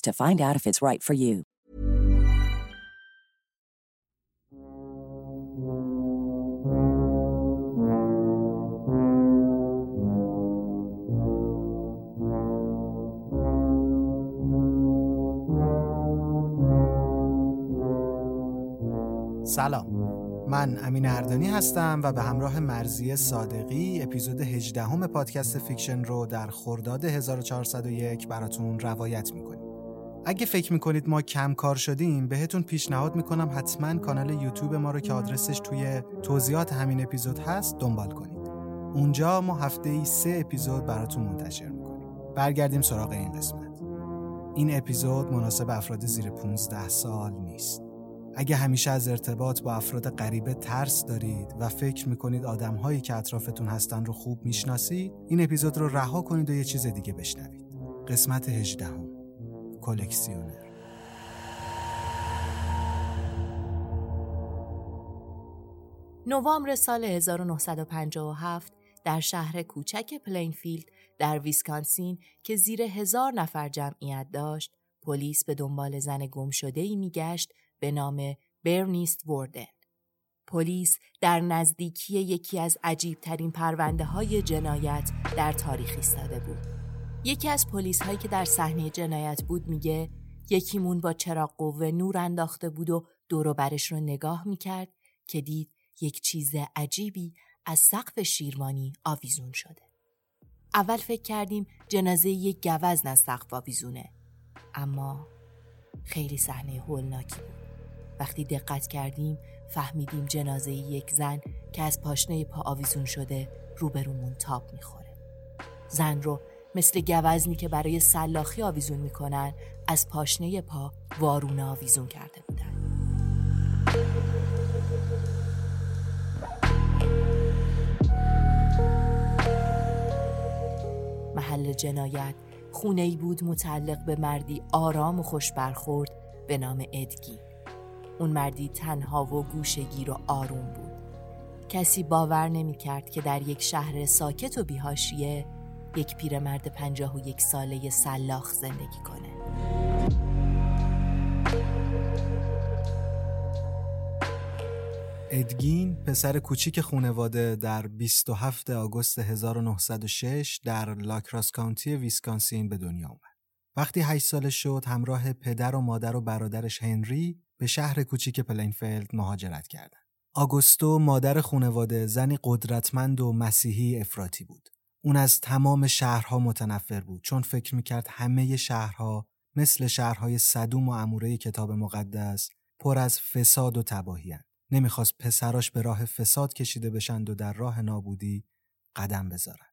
to find out if it's right for you. سلام من امین اردانی هستم و به همراه مرضیه صادقی اپیزود 18 هم پادکست فیکشن رو در خرداد 1401 براتون روایت می‌کنیم اگه فکر می‌کنید ما کم کار شدیم بهتون پیشنهاد می‌کنم حتما کانال یوتیوب ما رو که آدرسش توی توضیحات همین اپیزود هست دنبال کنید. اونجا ما هفته ای سه اپیزود براتون منتشر می‌کنیم. برگردیم سراغ این قسمت. این اپیزود مناسب افراد زیر 15 سال نیست. اگه همیشه از ارتباط با افراد غریبه ترس دارید و فکر می‌کنید آدمهایی که اطرافتون هستن رو خوب می‌شناسید این اپیزود رو رها کنید و یه چیز دیگه بشنوید. قسمت 18 هم. کلکسیونر نوامبر سال 1957 در شهر کوچک پلینفیلد در ویسکانسین که زیر هزار نفر جمعیت داشت پلیس به دنبال زن گم شده ای میگشت به نام برنیست وردن. پلیس در نزدیکی یکی از عجیب ترین پرونده های جنایت در تاریخ ایستاده بود. یکی از پلیس هایی که در صحنه جنایت بود میگه یکیمون با چراغ قوه نور انداخته بود و دور برش رو نگاه می‌کرد که دید یک چیز عجیبی از سقف شیروانی آویزون شده. اول فکر کردیم جنازه یک گوزن از سقف آویزونه. اما خیلی صحنه هولناکی بود. وقتی دقت کردیم فهمیدیم جنازه یک زن که از پاشنه پا آویزون شده روبرومون تاب می‌خوره. زن رو مثل گوزنی که برای سلاخی آویزون می‌کنن از پاشنه پا وارونه آویزون کرده بودن. محل جنایت خونه ای بود متعلق به مردی آرام و خوش برخورد به نام ادگی. اون مردی تنها و گوشگیر و آروم بود. کسی باور نمی کرد که در یک شهر ساکت و بیهاشیه یک پیرمرد پنجاه و یک ساله سلاخ زندگی کنه. ادگین پسر کوچیک خونواده در 27 آگوست 1906 در لاکراس کانتی ویسکانسین به دنیا آمد. وقتی 8 سالش شد همراه پدر و مادر و برادرش هنری به شهر کوچیک پلینفیلد مهاجرت کردند. آگوستا مادر خونواده زنی قدرتمند و مسیحی افراطی بود. اون از تمام شهرها متنفر بود چون فکر می‌کرد همه شهرها مثل شهرهای صدوم و عموره کتاب مقدس پر از فساد و تباهی نمی‌خواست پسراش به راه فساد کشیده بشند و در راه نابودی قدم بذارن.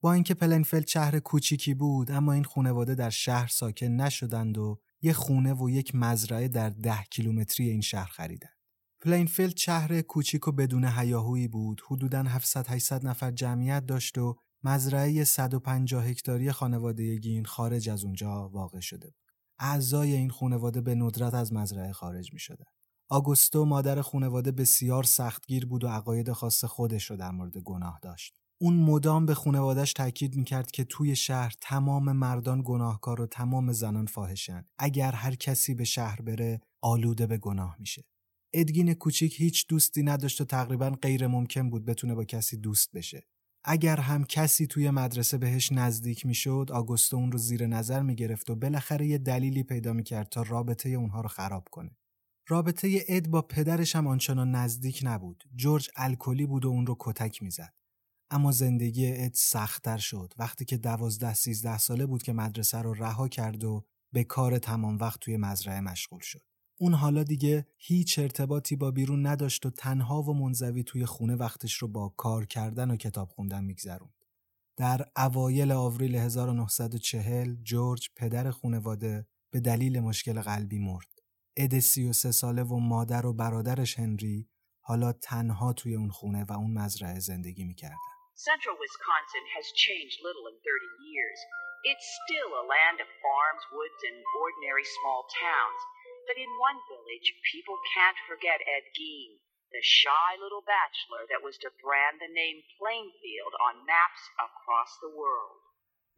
با اینکه پلینفیلد شهر کوچیکی بود اما این خونواده در شهر ساکن نشدند و یه خونه و یک مزرعه در ده کیلومتری این شهر خریدند. پلینفیلد شهر کوچیک و بدون هیاهویی بود. حدوداً 700 800 نفر جمعیت داشت و مزرعه 150 هکتاری خانواده گین خارج از اونجا واقع شده بود. اعضای این خانواده به ندرت از مزرعه خارج می شدن. آگوستا مادر خانواده بسیار سختگیر بود و عقاید خاص خودش رو در مورد گناه داشت. اون مدام به خانوادش تاکید می‌کرد که توی شهر تمام مردان گناهکار و تمام زنان فاحشن. اگر هر کسی به شهر بره آلوده به گناه میشه. ادگین کوچیک هیچ دوستی نداشت و تقریبا غیر ممکن بود بتونه با کسی دوست بشه. اگر هم کسی توی مدرسه بهش نزدیک می‌شد آگوستو اون رو زیر نظر می‌گرفت و بالاخره یه دلیلی پیدا می‌کرد تا رابطه اونها رو خراب کنه. رابطه اد با پدرش هم آنچنان نزدیک نبود. جورج الکلی بود و اون رو کتک می‌زد. اما زندگی اد سختتر شد. وقتی که دوازده سیزده ساله بود که مدرسه رو رها کرد و به کار تمام وقت توی مزرعه مشغول شد. اون حالا دیگه هیچ ارتباطی با بیرون نداشت و تنها و منزوی توی خونه وقتش رو با کار کردن و کتاب خوندن میگذروند. در اوایل آوریل 1940 جورج پدر خونواده به دلیل مشکل قلبی مرد. اد 33 ساله و مادر و برادرش هنری حالا تنها توی اون خونه و اون مزرعه زندگی می‌کردن. Central Wisconsin has changed little in 30 years. It's still a land of farms, woods, and ordinary small towns. But in one village, people can't forget Ed Gein, the shy little bachelor that was to brand the name Plainfield on maps across the world.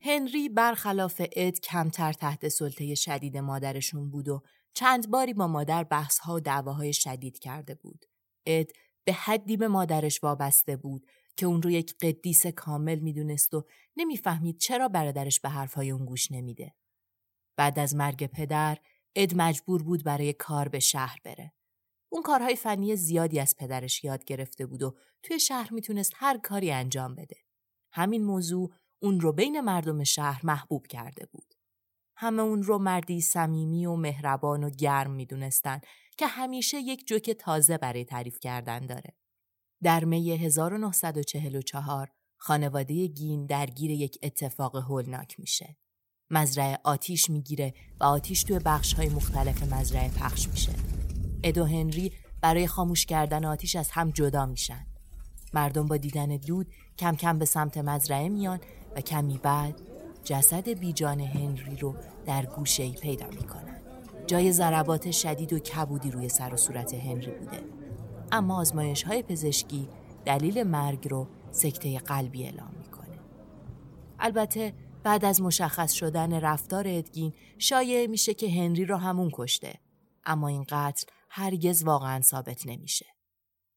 هنری برخلاف اد کمتر تحت سلطه شدید مادرشون بود و چند باری با مادر بحث و دعواهای شدید کرده بود. اد به حدی به مادرش وابسته بود که اون رو یک قدیس کامل می‌دونست و نمی‌فهمید چرا برادرش به حرفهای اون گوش نمیده. بعد از مرگ پدر اد مجبور بود برای کار به شهر بره. اون کارهای فنی زیادی از پدرش یاد گرفته بود و توی شهر می‌تونست هر کاری انجام بده. همین موضوع اون رو بین مردم شهر محبوب کرده بود. همه اون رو مردی صمیمی و مهربان و گرم می‌دونستن که همیشه یک جوک تازه برای تعریف کردن داره. در می 1944 خانواده گین درگیر یک اتفاق هولناک میشه. مزرعه آتیش می‌گیره و آتیش توی بخش های مختلف مزرعه پخش میشه. ادو هنری برای خاموش کردن آتیش از هم جدا میشن. مردم با دیدن دود کم کم به سمت مزرعه میان و کمی بعد جسد بیجان هنری رو در گوشه ای پیدا می‌کنن. جای ضربات شدید و کبودی روی سر و صورت هنری بوده. اما آزمایش های پزشکی دلیل مرگ رو سکته قلبی اعلام می‌کنه. البته بعد از مشخص شدن رفتار ادگین شایع میشه که هنری رو همون کشته اما این قتل هرگز واقعا ثابت نمیشه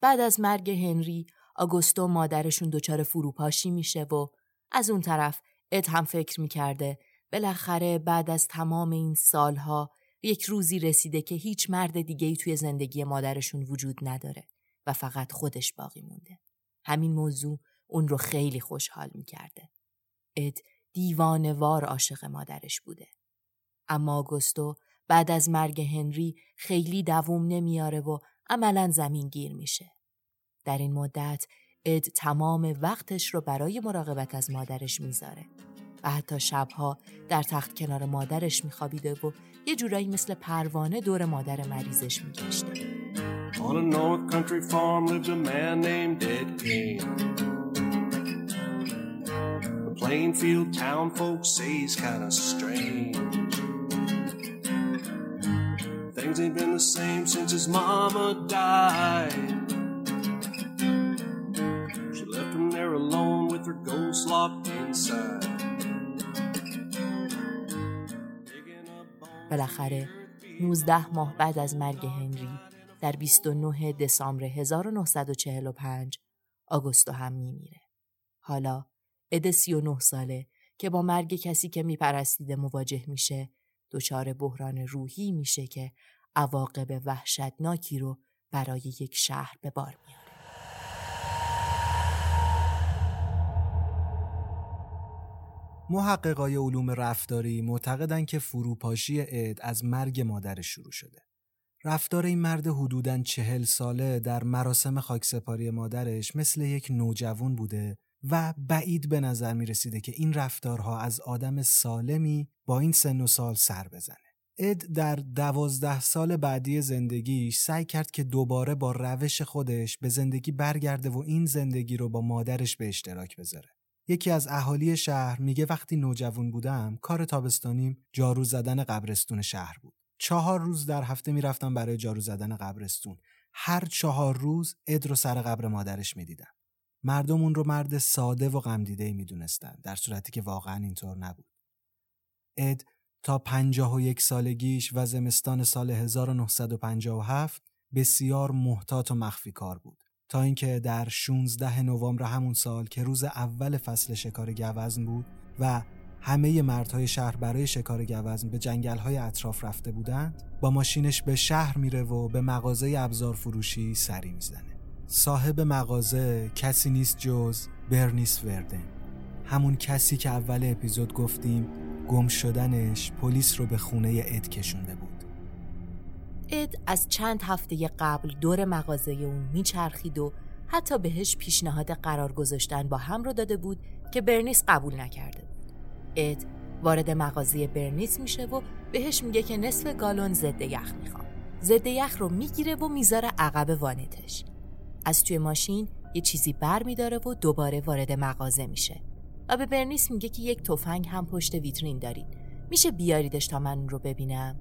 بعد از مرگ هنری آگوستو مادرشون دچار فروپاشی میشه و از اون طرف اد هم فکر می‌کرده بالاخره بعد از تمام این سالها یک روزی رسیده که هیچ مرد دیگه ای توی زندگی مادرشون وجود نداره و فقط خودش باقی مونده. همین موضوع اون رو خیلی خوشحال می‌کرده. اد دیوانوار عاشق مادرش بوده. اما آگوستو بعد از مرگ هنری خیلی دووم نمیاره و عملا زمین گیر میشه. در این مدت اد تمام وقتش رو برای مراقبت از مادرش می‌ذاره و حتی شبها در تخت کنار مادرش میخوابیده و یه جورایی مثل پروانه دور مادر مریضش میگشته. Plainfield town folks say he's kind of strange. Things ain't been the same since his mama died. She left him there alone with her ghost locked inside. بالاخره 19 ماه بعد از مرگ هنری در 29 دسامبر 1945 آگوستو هم میمیره. حالا اد 39 ساله که با مرگ کسی که میپرستیده مواجه میشه دچار بحران روحی میشه که عواقب وحشتناکی رو برای یک شهر به بار میاره. محققای علوم رفتاری معتقدند که فروپاشی اد از مرگ مادرش شروع شده. رفتار این مرد حدوداً چهل ساله در مراسم خاکسپاری مادرش مثل یک نوجوان بوده و بعید به نظر می رسیده که این رفتارها از آدم سالمی با این سن و سال سر بزنه. اد در دوازده سال بعدی زندگیش سعی کرد که دوباره با روش خودش به زندگی برگرده و این زندگی رو با مادرش به اشتراک بذاره. یکی از اهالی شهر میگه وقتی نوجوان بودم کار تابستانیم جارو زدن قبرستون شهر بود. چهار روز در هفته می‌رفتم برای جارو زدن قبرستون. هر چهار روز اد رو سر قبر مادرش می‌دیدم. مردم اون رو مرد ساده و غمدیده ای می‌دونستن در صورتی که واقعا اینطور نبود. اد تا پنجاه و یک سالگیش و زمستان سال 1957 بسیار محتاط و مخفی کار بود. تا اینکه در 16 نوامبر همون سال که روز اول فصل شکار گوزن بود و همه مردهای شهر برای شکار گوزن به جنگلهای اطراف رفته بودند با ماشینش به شهر میره و به مغازه ابزار فروشی سری می‌زنه صاحب مغازه کسی نیست جز برنیس وردن همون کسی که اول اپیزود گفتیم گم شدنش پلیس رو به خونه اد کشونده بود. اد از چند هفته قبل دور مغازه اون میچرخید و حتی بهش پیشنهاد قرار گذاشتن با هم رو داده بود که برنیس قبول نکرده بود. اد وارد مغازه برنیس میشه و بهش میگه که نصف گالون ضد یخ می‌خوام ضد یخ رو می‌گیره و می‌ذاره عقب وانتش. از توی ماشین یه چیزی بر میداره و دوباره وارد مغازه میشه. و به برنیس میگه که یک تفنگ هم پشت ویترین دارید. میشه بیاریدش تا من رو ببینم؟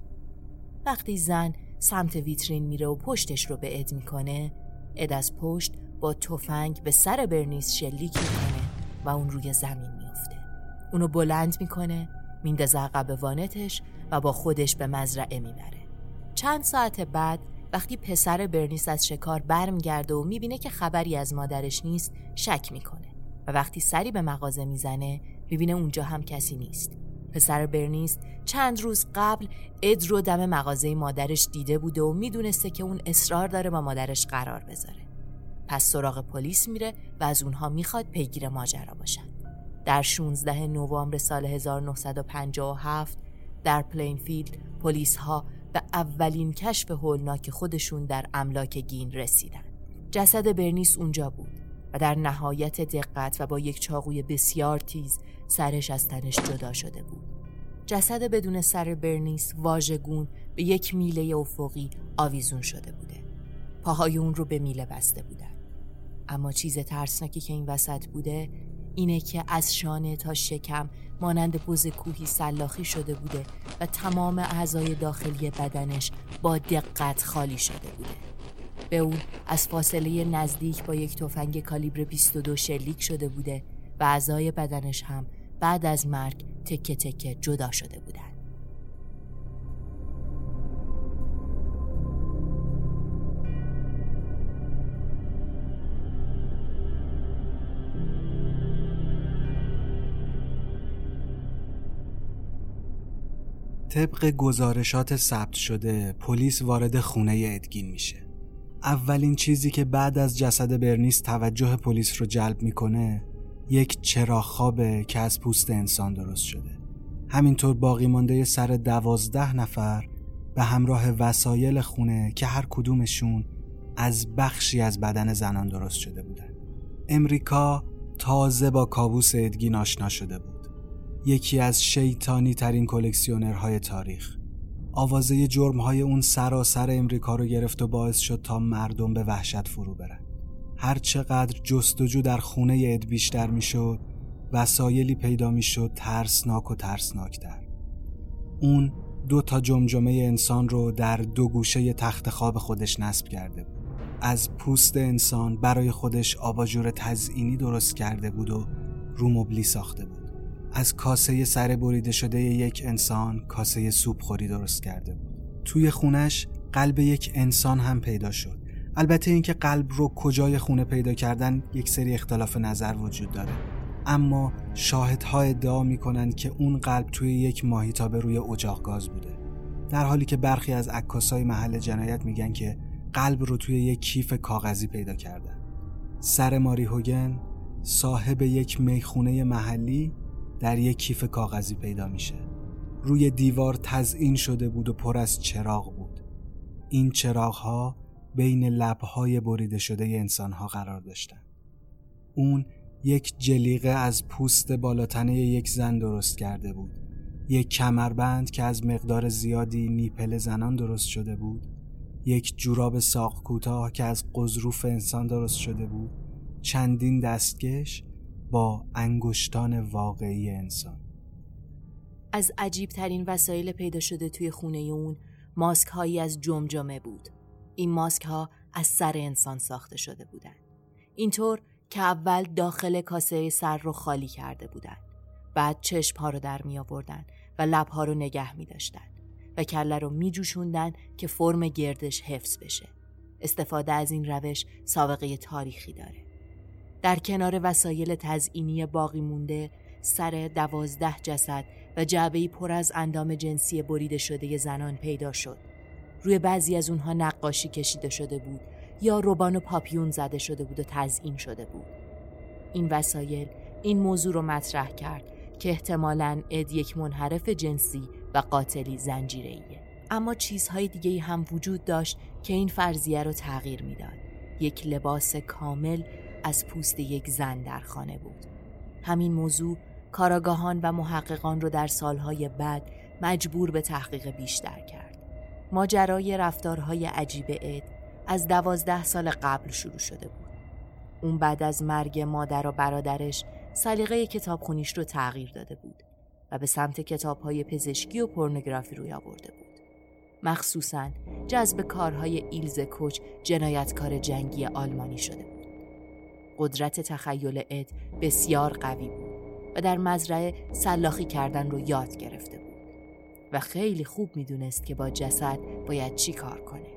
وقتی زن سمت ویترین میره و پشتش رو به اد می‌کنه اد از پشت با تفنگ به سر برنیس شلیک می‌کنه و اون روی زمین میفته اونو بلند می‌کنه میندازه عقب وانتش و با خودش به مزرعه می‌بره. چند ساعت بعد وقتی پسر برنیس از شکار برمیگرده و می‌بینه که خبری از مادرش نیست شک می‌کنه. و وقتی سری به مغازه می‌زنه می‌بینه اونجا هم کسی نیست. پسر برنیس چند روز قبل اد رو دم مغازه مادرش دیده بوده و می‌دونسته که اون اصرار داره با مادرش قرار بذاره. پس سراغ پلیس میره و از اونها می‌خواد پیگیر ماجرا باشن. در 16 نوامبر سال 1957 در پلینفیلد پلیس ها به اولین کشف هولناک خودشون در املاک گین رسیدن جسد برنیس اونجا بود و در نهایت دقت و با یک چاقوی بسیار تیز سرش از تنش جدا شده بود. جسد بدون سر برنیس واژگون به یک میله افقی آویزون شده بوده. پاهای اون رو به میله بسته بودن. اما چیز ترسناکی که این وسط بوده اینه که از شانه تا شکم مانند بز کوهی سلاخی شده بوده و تمام اعضای داخلی بدنش با دقت خالی شده بوده. به اون از فاصله نزدیک با یک تفنگ کالیبر 22 شلیک شده بوده و اعضای بدنش هم بعد از مرگ تکه تکه جدا شده بودن. طبق گزارشات ثبت شده پلیس وارد خونه ادگین میشه. اولین چیزی که بعد از جسد برنیس توجه پلیس رو جلب می‌کنه یک چراغ خوابه که از پوست انسان درست شده. همینطور باقی مانده سر دوازده نفر به همراه وسایل خونه که هر کدومشون از بخشی از بدن زنان درست شده بودن. امریکا تازه با کابوس ادگین آشنا شده بود. یکی از شیطانی ترین کلکسیونرهای تاریخ. آوازه های اون سراسر امریکا رو گرفت و باعث شد تا مردم به وحشت فرو برن. هر چقدر جستجو در خونه اد بیشتر می‌شد وسایلی پیدا می‌شد ترسناک و ترسناکتر. اون دو تا جمجمه انسان رو در دو گوشه تخت خواب خودش نصب کرده بود. از پوست انسان برای خودش آباجور تزئینی درست کرده بود و رو مبلی ساخته بود. از کاسه سر بریده شده یک انسان کاسه سوپ خوری درست کرده بود. توی خونش قلب یک انسان هم پیدا شد. البته اینکه قلب رو کجای خونه پیدا کردن یک سری اختلاف نظر وجود داره. اما شاهدها ادعا می‌کنن که اون قلب توی یک ماهیتابه روی اجاق گاز بوده. در حالی که برخی از عکاسای محل جنایت میگن که قلب رو توی یک کیف کاغذی پیدا کردن. سر ماری هوگن صاحب یک می‌خونه محلی در یک کیف کاغذی پیدا میشه. روی دیوار تزئین شده بود و پر از چراغ بود. این چراغ ها بین لبهای بریده شده انسان ها قرار داشتن اون یک جلیقه از پوست بالاتنه یک زن درست کرده بود. یک کمربند که از مقدار زیادی نیپل زنان درست شده بود. یک جوراب ساق کوتاه که از قضروف انسان درست شده بود. چندین دستکش با انگشتان واقعی انسان. از عجیب ترین وسایل پیدا شده توی خونه اون ماسک هایی از جمجمه بود. این ماسک ها از سر انسان ساخته شده بودند اینطور که اول داخل کاسه سر رو خالی کرده بودند بعد چشم ها رو در می آوردن و لب ها رو نگه می داشتن و کله رو می جوشوندن که فرم گردش حفظ بشه. استفاده از این روش سابقه تاریخی داره. در کنار وسایل تزئینی باقی مونده سر دوازده جسد و جعبه پر از اندام جنسی بریده شده زنان پیدا شد. روی بعضی از اونها نقاشی کشیده شده بود یا روبان و پاپیون زده شده بود و تزئین شده بود. این وسایل این موضوع رو مطرح کرد که احتمالاً اد یک منحرف جنسی و قاتلی زنجیره اما چیزهای دیگه هم وجود داشت که این فرضیه رو تغییر می‌داد. یک لباس کامل از پوست یک زن در خانه بود. همین موضوع کاراگاهان و محققان رو در سالهای بعد مجبور به تحقیق بیشتر کرد. ماجرای رفتارهای عجیب اد از دوازده سال قبل شروع شده بود. اون بعد از مرگ مادر و برادرش سلیقه کتابخونیش رو تغییر داده بود و به سمت کتابهای پزشکی و پورنوگرافی روی آورده بود. مخصوصا جذب کارهای ایلز کوچ جنایتکار جنگی آلمانی شده بود. قدرت تخیل اد بسیار قوی بود و در مزرعه سلاخی کردن رو یاد گرفته بود و خیلی خوب می‌دونست که با جسد باید چی کار کنه.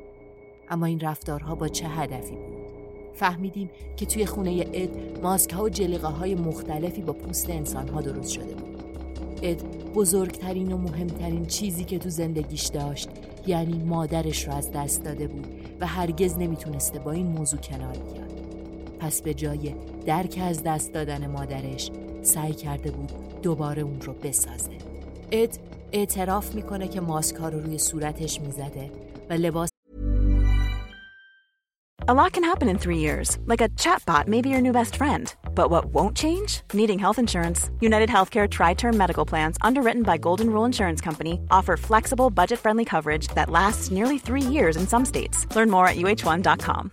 اما این رفتارها با چه هدفی بود؟ فهمیدیم که توی خونه اد ماسک ها و جلیقه های مختلفی با پوست انسان ها درست شده بود. اد بزرگترین و مهمترین چیزی که تو زندگیش داشت یعنی مادرش رو از دست داده بود و هرگز نمی‌تونسته با این موضوع کنار بیاد. پس به جای درک از دست دادن مادرش سعی کرده بود دوباره اون رو بسازه. اد اعتراف می‌کنه که ماسک ها رو روی صورتش می‌زده و لباس A lot can happen in three years, like a chatbot may be your new best friend. But what won't change? Needing health insurance. United Healthcare Tri Term Medical Plans, underwritten by Golden Rule Insurance Company, offer flexible, budget friendly coverage that lasts nearly three years in some states. Learn more at uh1.com.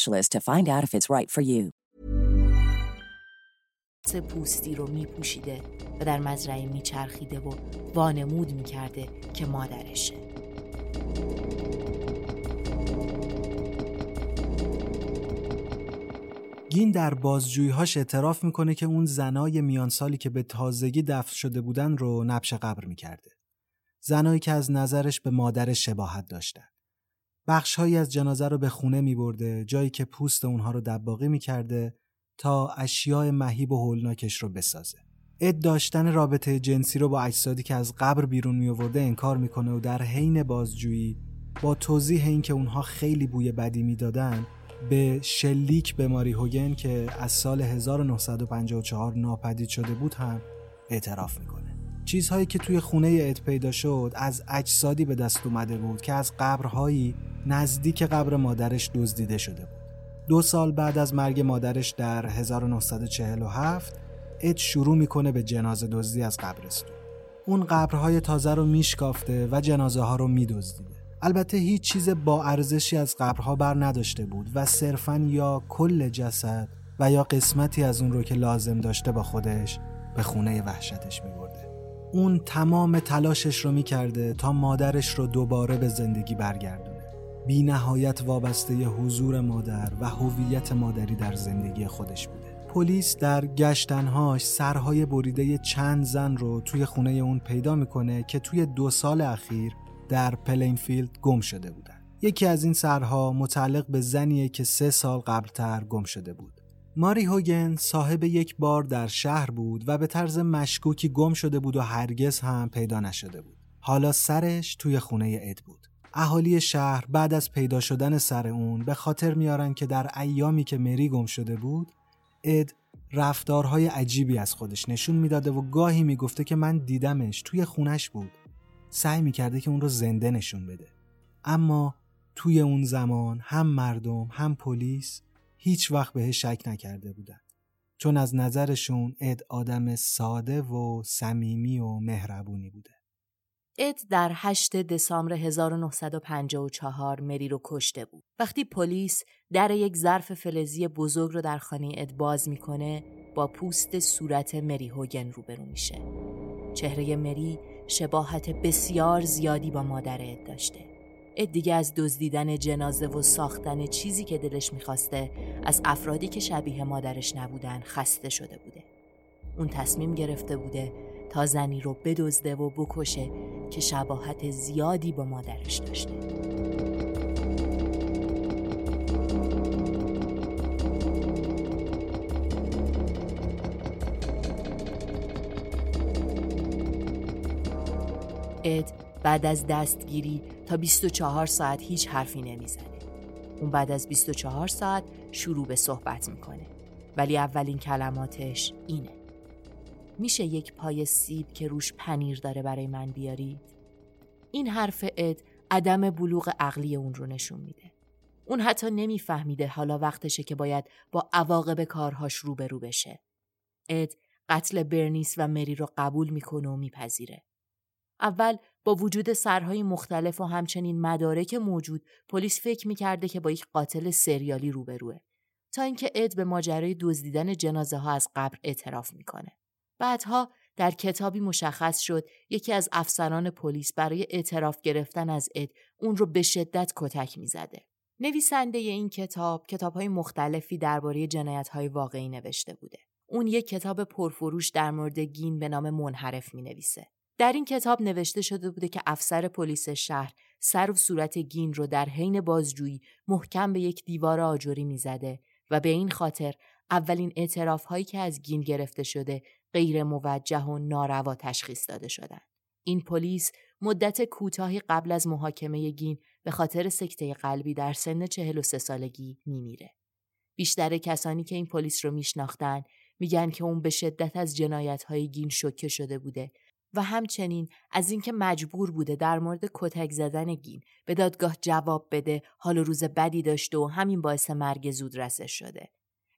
to find out if it's right for you. پوستی رو میپوشیده و در مزرعه میچرخیده و وانمود می‌کرده که مادرشه. گین در بازجوییهاش اعتراف می‌کنه که اون زنای میان سالی که به تازگی دفن شده بودن رو نبش قبر می‌کرده. زنایی که از نظرش به مادر شباهت داشتن. بخشهایی از جنازه رو به خونه می برده جایی که پوست اونها رو دباقی می کرده تا اشیاء مهیب و هولناکش رو بسازه. اد داشتن رابطه جنسی رو با اجسادی که از قبر بیرون می آورده انکار می‌کنه و در حین بازجویی با توضیح اینکه اونها خیلی بوی بدی می‌دادن به شلیک به ماری هوگن که از سال 1954 ناپدید شده بود هم اعتراف می‌کنه. چیزهایی که توی خونه اد پیدا شد از اجسادی به دست اومده بود که از قبرهایی نزدیک قبر مادرش دزدیده شده بود. دو سال بعد از مرگ مادرش در 1947 اد شروع می‌کنه به جنازه دزدی از قبرستون. اون قبرهای تازه رو میشکافته و جنازه ها رو میدزدیده. البته هیچ چیز با ارزشی از قبرها بر نداشته بود و صرفا یا کل جسد و یا قسمتی از اون رو که لازم داشته با خودش به خونه وحشتش میبرده. اون تمام تلاشش رو می‌کرده تا مادرش رو دوباره به زندگی برگردونه. بی نهایت وابسته حضور مادر و هویت مادری در زندگی خودش بوده. پلیس در گشتنهاش سرهای بریده چند زن رو توی خونه اون پیدا می‌کنه که توی دو سال اخیر در پلینفیلد گم شده بودن. یکی از این سرها متعلق به زنیه که سه سال قبلتر گم شده بود. ماری هوگن صاحب یک بار در شهر بود و به طرز مشکوکی گم شده بود و هرگز هم پیدا نشده بود. حالا سرش توی خونه اد بود. اهالی شهر بعد از پیدا شدن سر اون به خاطر میارن که در ایامی که مری گم شده بود اد رفتارهای عجیبی از خودش نشون می‌داده و گاهی می‌گفته که من دیدمش توی خونش بود سعی می‌کرده که اون رو زنده نشون بده اما توی اون زمان هم مردم هم پلیس هیچ وقت بهش شک نکرده بودن چون از نظرشون اد آدم ساده و صمیمی و مهربونی بوده اد در 8 دسامبر 1954 مری رو کشته بود. وقتی پلیس در یک ظرف فلزی بزرگ رو در خانه اد باز می‌کنه با پوست صورت مری هوگن روبرو میشه. چهره مری شباهت بسیار زیادی با مادر اد داشته. دیگه از دزدیدن جنازه و ساختن چیزی که دلش می‌خواسته از افرادی که شبیه مادرش نبودن خسته شده بوده. اون تصمیم گرفته بوده تا زنی رو بدزده و بکشه که شباهت زیادی با مادرش داشته. اد بعد از دستگیری تا 24 ساعت هیچ حرفی نمی‌زنه. اون بعد از 24 ساعت شروع به صحبت می‌کنه. ولی اولین کلماتش اینه. میشه یک پای سیب که روش پنیر داره برای من بیارید؟ این حرف اد عدم بلوغ عقلی اون رو نشون میده. اون حتی نمیفهمیده حالا وقتشه که باید با عواقب کارهاش روبرو بشه. اد قتل برنیس و مری رو قبول می‌کنه و میپذیره. اول با وجود سرهای مختلف و همچنین مدارک موجود پلیس فکر می‌کرده که با یک قاتل سریالی روبروه تا اینکه اد به ماجرای دزدیدن جنازه ها از قبر اعتراف می‌کنه. بعدها در کتابی مشخص شد یکی از افسران پلیس برای اعتراف گرفتن از اد اون رو به شدت کتک می‌زده. نویسنده این کتاب کتاب های مختلفی درباره جنایت های واقعی نوشته بوده. اون یک کتاب پرفروش در مورد گین به نام منحرف می نویسه. در این کتاب نوشته شده بوده که افسر پلیس شهر سر و صورت گین رو در حین بازجویی محکم به یک دیوار آجری می‌زده و به این خاطر اولین اعتراف هایی که از گین گرفته شده غیر موجه و ناروا تشخیص داده شدند. این پلیس مدت کوتاهی قبل از محاکمه گین به خاطر سکته قلبی در سن 43 سالگی میمیره. بیشتر کسانی که این پلیس رو میشناختن میگن که اون به شدت از جنایت های گین شوکه شده بوده و همچنین از اینکه مجبور بوده در مورد کتک زدن گین به دادگاه جواب بده حال و روز بدی داشته و همین باعث مرگ زود رسش شده.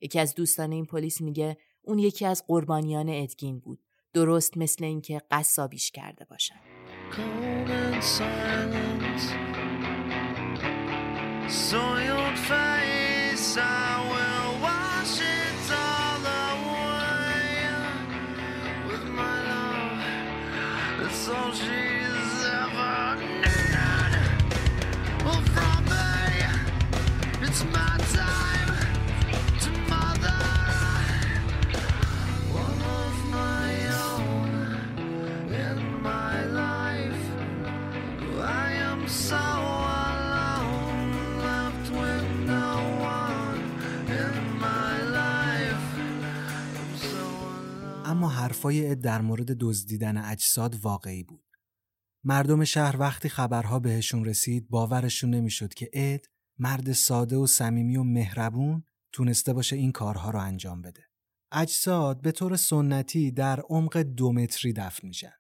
یکی از دوستان این پلیس میگه اون یکی از قربانیان ادگین بود. درست مثل اینکه قصابیش کرده باشن. اما حرفای در مورد دزدیدن اجساد واقعی بود. مردم شهر وقتی خبرها بهشون رسید باورشون نمی‌شد که اد مرد ساده و صمیمی و مهربون تونسته باشه این کارها رو انجام بده. اجساد به طور سنتی در عمق دو متری دفن میشن.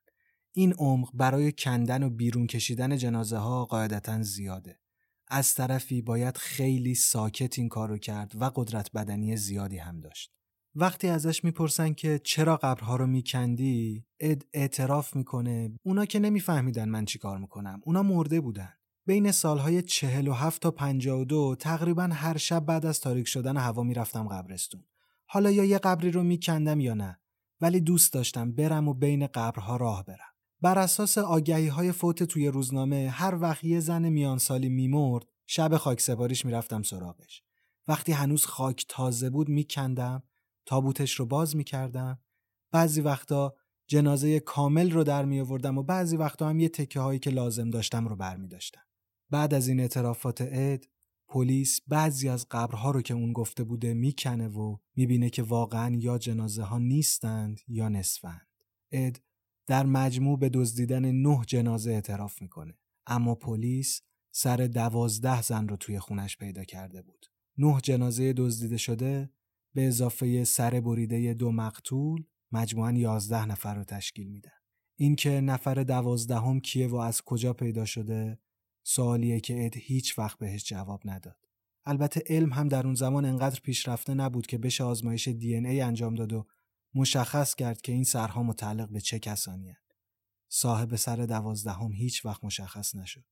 این عمق برای کندن و بیرون کشیدن جنازه ها قاعدتا زیاده. از طرفی باید خیلی ساکت این کار رو کرد و قدرت بدنی زیادی هم داشت. وقتی ازش می‌پرسن که چرا قبرها رو میکندی اد اعتراف می‌کنه. اونا که نمیفهمیدن من چی کار می‌کنم. اونا مرده بودن. بین سالهای 47 تا 52 تقریبا هر شب بعد از تاریک شدن هوا می‌رفتم قبرستون. حالا یا یه قبری رو میکندم یا نه. ولی دوست داشتم برم و بین قبرها راه برم. بر اساس آگهی های فوت توی روزنامه هر وقت یه زن میان سالی میمرد شب خاک سپاریش می‌رفتم سراغش. وقتی هنوز خاک تازه بود میکندم. تابوتش رو باز می‌کردم بعضی وقتا جنازه کامل رو در می آوردم و بعضی وقتا هم یه تکه هایی که لازم داشتم رو بر می داشتم. بعد از این اعترافات اد پلیس بعضی از قبرها رو که اون گفته بوده می‌کنه و می‌بینه که واقعا یا جنازه ها نیستند یا نصفند. اد در مجموع به دزدیدن نه جنازه اعتراف می‌کنه اما پلیس سر دوازده زن رو توی خونش پیدا کرده بود. نه جنازه دزدیده شده به اضافه سر بریده دو مقتول مجموعاً یازده نفر رو تشکیل میدن. اینکه نفر دوازدهم کیه و از کجا پیدا شده سوالیه که اد هیچ وقت بهش جواب نداد. البته علم هم در اون زمان انقدر پیشرفته نبود که بشه آزمایش دی ای انجام داد و مشخص کرد که این سرها متعلق به چه کسانی هست. صاحب سر دوازدهم هیچ وقت مشخص نشد.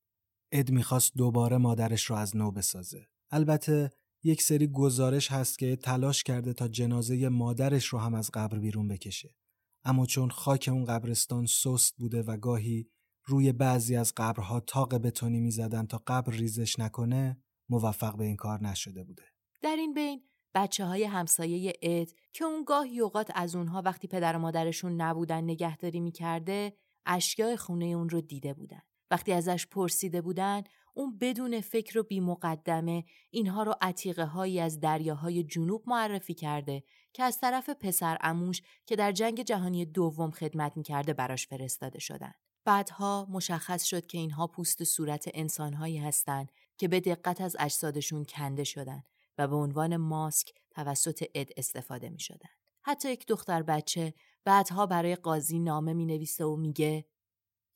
اد می‌خواست دوباره مادرش رو از نو بسازه. البته یک سری گزارش هست که تلاش کرده تا جنازه مادرش رو هم از قبر بیرون بکشه. اما چون خاک اون قبرستان سست بوده و گاهی روی بعضی از قبرها تاق بتونی می‌زدن تا قبر ریزش نکنه موفق به این کار نشده بوده. در این بین بچه های همسایه اد که اون گاهی اوقات از اونها وقتی پدر و مادرشون نبودن نگهداری می‌کرده اشیاء خونه اون رو دیده بودن. وقتی ازش پرسیده بودن اون بدون فکر و بیمقدمه اینها رو عتیقه هایی از دریاهای جنوب معرفی کرده که از طرف پسر اموش که در جنگ جهانی دوم خدمت می‌کرده براش فرستاده شدن. بعدها مشخص شد که اینها پوست صورت انسانهایی هستند که به دقت از اجسادشون کنده شدن و به عنوان ماسک توسط اد استفاده می شدن. حتی یک دختر بچه بعدها برای قاضی نامه می نویسه و میگه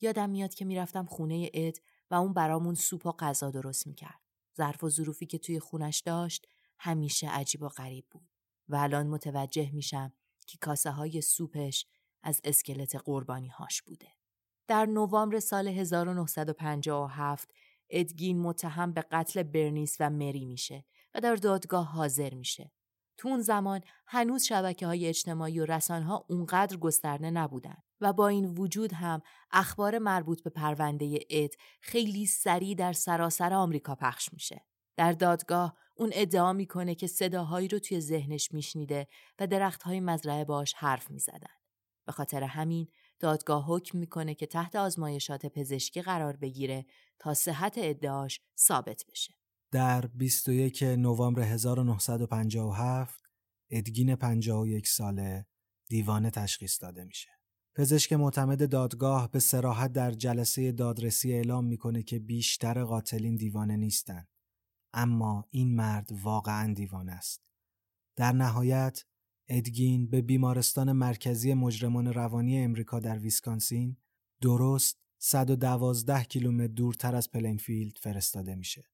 یادم میاد که می‌رفتم خونه اد و اون برامون سوپ و غذا درست می‌کرد. ظرف و ظروفی که توی خونش داشت همیشه عجیب و غریب بود. و الان متوجه میشم که کاسه های سوپش از اسکلت قربانی هاش بوده. در نوامبر سال 1957 ادگین متهم به قتل برنیس و مری میشه و در دادگاه حاضر میشه. تو اون زمان هنوز شبکه های اجتماعی و رسانه ها اونقدر گسترده نبودن و با این وجود هم اخبار مربوط به پرونده اد خیلی سریع در سراسر آمریکا پخش میشه. در دادگاه اون ادعا می‌کنه که صداهایی رو توی ذهنش میشنیده و درختهای مزرعه باش حرف می‌زدن. به خاطر همین دادگاه حکم می‌کنه که تحت آزمایشات پزشکی قرار بگیره تا صحت ادعاش ثابت بشه. در 21 نوامبر 1957 ادگین 51 ساله دیوانه تشخیص داده میشه. پزشک معتمد دادگاه به سراحت در جلسه دادرسی اعلام می‌کنه که بیشتر قاتلین دیوانه نیستند. اما این مرد واقعا دیوانه است. در نهایت ادگین به بیمارستان مرکزی مجرمان روانی امریکا در ویسکانسین درست 112 کیلومتر دورتر از پلینفیلد فرستاده میشه.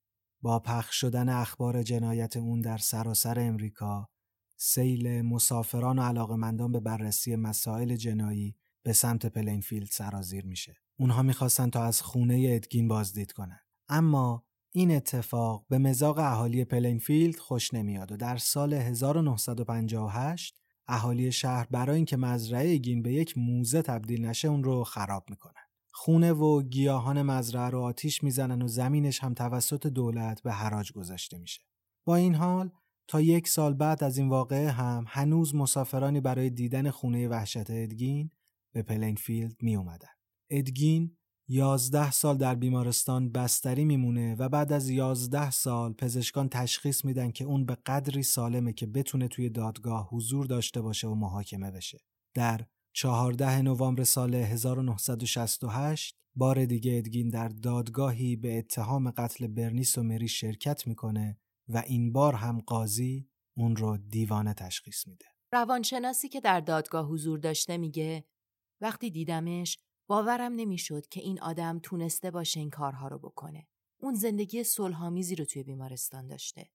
با پخش شدن اخبار جنایت اون در سراسر امریکا، سیل مسافران و علاقمندان به بررسی مسائل جنایی به سمت پلینفیلد سرازیر میشه. اونها می‌خواستن تا از خونه ادگین بازدید کنن. اما این اتفاق به مذاق اهالی پلینفیلد خوش نمیاد و در سال 1958 اهالی شهر برای اینکه مزرعه گین به یک موزه تبدیل نشه اون رو خراب می‌کنن. خونه و گیاهان مزرعه رو آتیش می‌زنن و زمینش هم توسط دولت به حراج گذاشته میشه. با این حال تا یک سال بعد از این واقعه هم هنوز مسافرانی برای دیدن خونه وحشت ادگین به پلینفیلد می اومدن. ادگین یازده سال در بیمارستان بستری میمونه و بعد از یازده سال پزشکان تشخیص میدن که اون به قدری سالمه که بتونه توی دادگاه حضور داشته باشه و محاکمه بشه. در 14 نوامبر سال 1968 بار دیگه ادگین در دادگاهی به اتهام قتل برنیس و مری شرکت می‌کنه و این بار هم قاضی اون رو دیوانه تشخیص میده. روانشناسی که در دادگاه حضور داشته میگه وقتی دیدمش باورم نمی‌شد که این آدم تونسته باشه این کارها رو بکنه. اون زندگی صلحآمیزی رو توی بیمارستان داشته.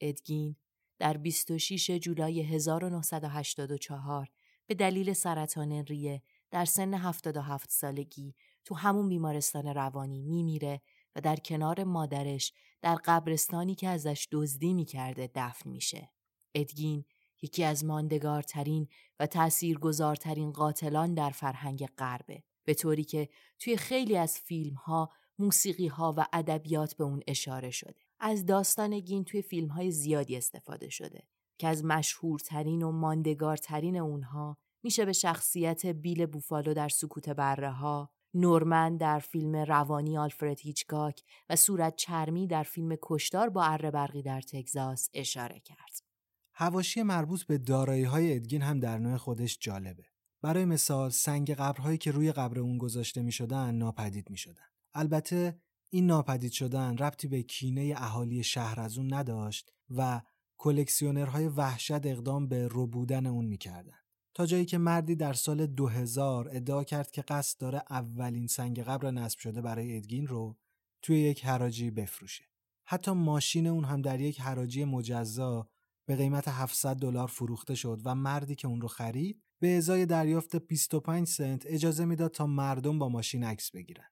ادگین در 26 جولای 1984 به دلیل سرطان ریه در سن 77 سالگی تو همون بیمارستان روانی میمیره و در کنار مادرش در قبرستانی که ازش دزدی می‌کرده دفن میشه. ادگین یکی از ماندگارترین و تاثیرگذارترین قاتلان در فرهنگ غربه. به طوری که توی خیلی از فیلم ها، موسیقی ها و ادبیات به اون اشاره شده. از داستان گین توی فیلم های زیادی استفاده شده که از مشهورترین و ماندگارترین اونها میشه به شخصیت بیل بوفالو در سکوت بره ها، نورمن در فیلم روانی آلفرد هیچکاک و صورت چرمی در فیلم کشتار با اره برقی در تگزاس اشاره کرد. هواشی مربوط به دارایی های ادگین هم در نوع خودش جالبه. برای مثال سنگ قبرهایی که روی قبر اون گذاشته می شدن ناپدید می شدن. البته این ناپدید شدن ربطی به کینه اهالی شهر از اون نداشت و کلکسیونرهای وحشت اقدام به ربودن اون می‌کردن. تا جایی که مردی در سال 2000 ادعا کرد که قصد داره اولین سنگ قبر نصب شده برای ادگین رو توی یک حراجی بفروشه. حتی ماشین اون هم در یک حراجی مجزا به قیمت 700 دلار فروخته شد و مردی که اون رو خرید به ازای دریافت 25 سنت اجازه می‌داد تا مردم با ماشین عکس بگیرن.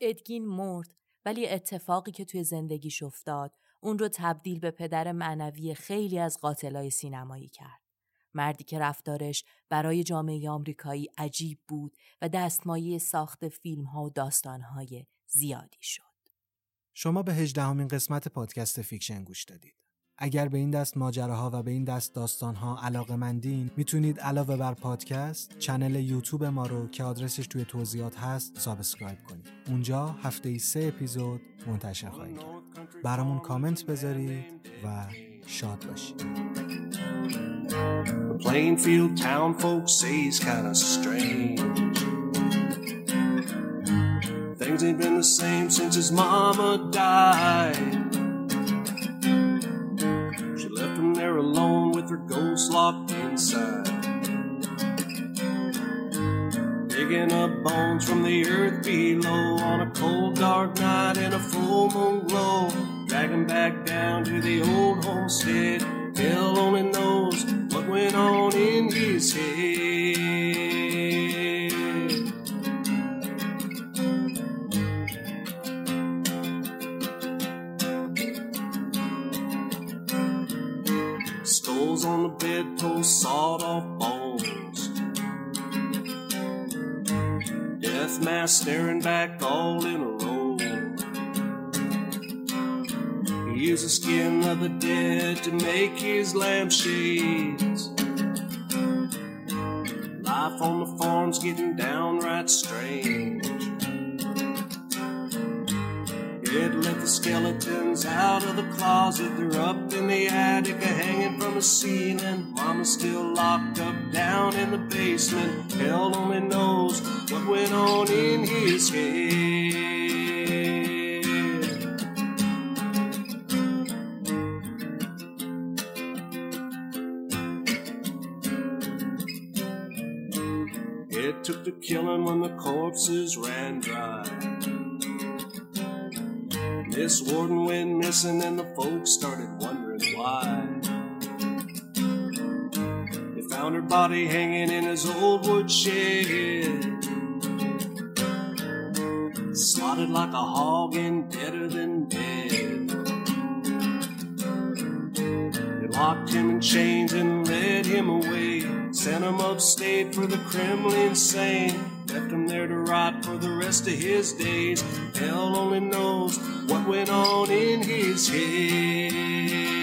ادگین مرد ولی اتفاقی که توی زندگیش افتاد اون رو تبدیل به پدر معنوی خیلی از قاتلای سینمایی کرد. مردی که رفتارش برای جامعه آمریکایی عجیب بود و دستمایه ساخت فیلم ها و داستان های زیادی شد. شما به هجدهمین قسمت پادکست فیکشن گوش دادید. اگر به این دست ماجراها و به این دست داستانها علاقه مندین می‌تونید علاوه بر پادکست channel یوتیوب ما رو که آدرسش توی توضیحات هست subscribe کنید. اونجا هفته ای سه اپیزود منتشر خواهیم کرد. برامون کامنت بذارید و شاد باشید. Plainfield town folks say he's kinda strange. Things ain't been the same since his mama died. There alone with her ghost locked inside. Digging up bones from the earth below on a cold dark night in a full moon glow. Dragging back down to the old homestead. Hell only knows what went on in his head. On the bedpost, sawed off bones. Death mask staring back all in a row. He used the skin of the dead to make his lampshades. Life on the farm's getting downright strange. It let the skeletons out of the closet. They're up in the attic, hanging from the ceiling. Mama's still locked up down in the basement. Hell only knows what went on in his head. It took the killing when the corpses ran dry. Miss Warden went missing and the folks started wondering why. They found her body hanging in his old woodshed. Slotted like a hog and deader than dead. They locked him in chains and led him away. Sent him upstate for the criminally insane. Left him there to rot for the rest of his days. Hell only knows what went on in his head.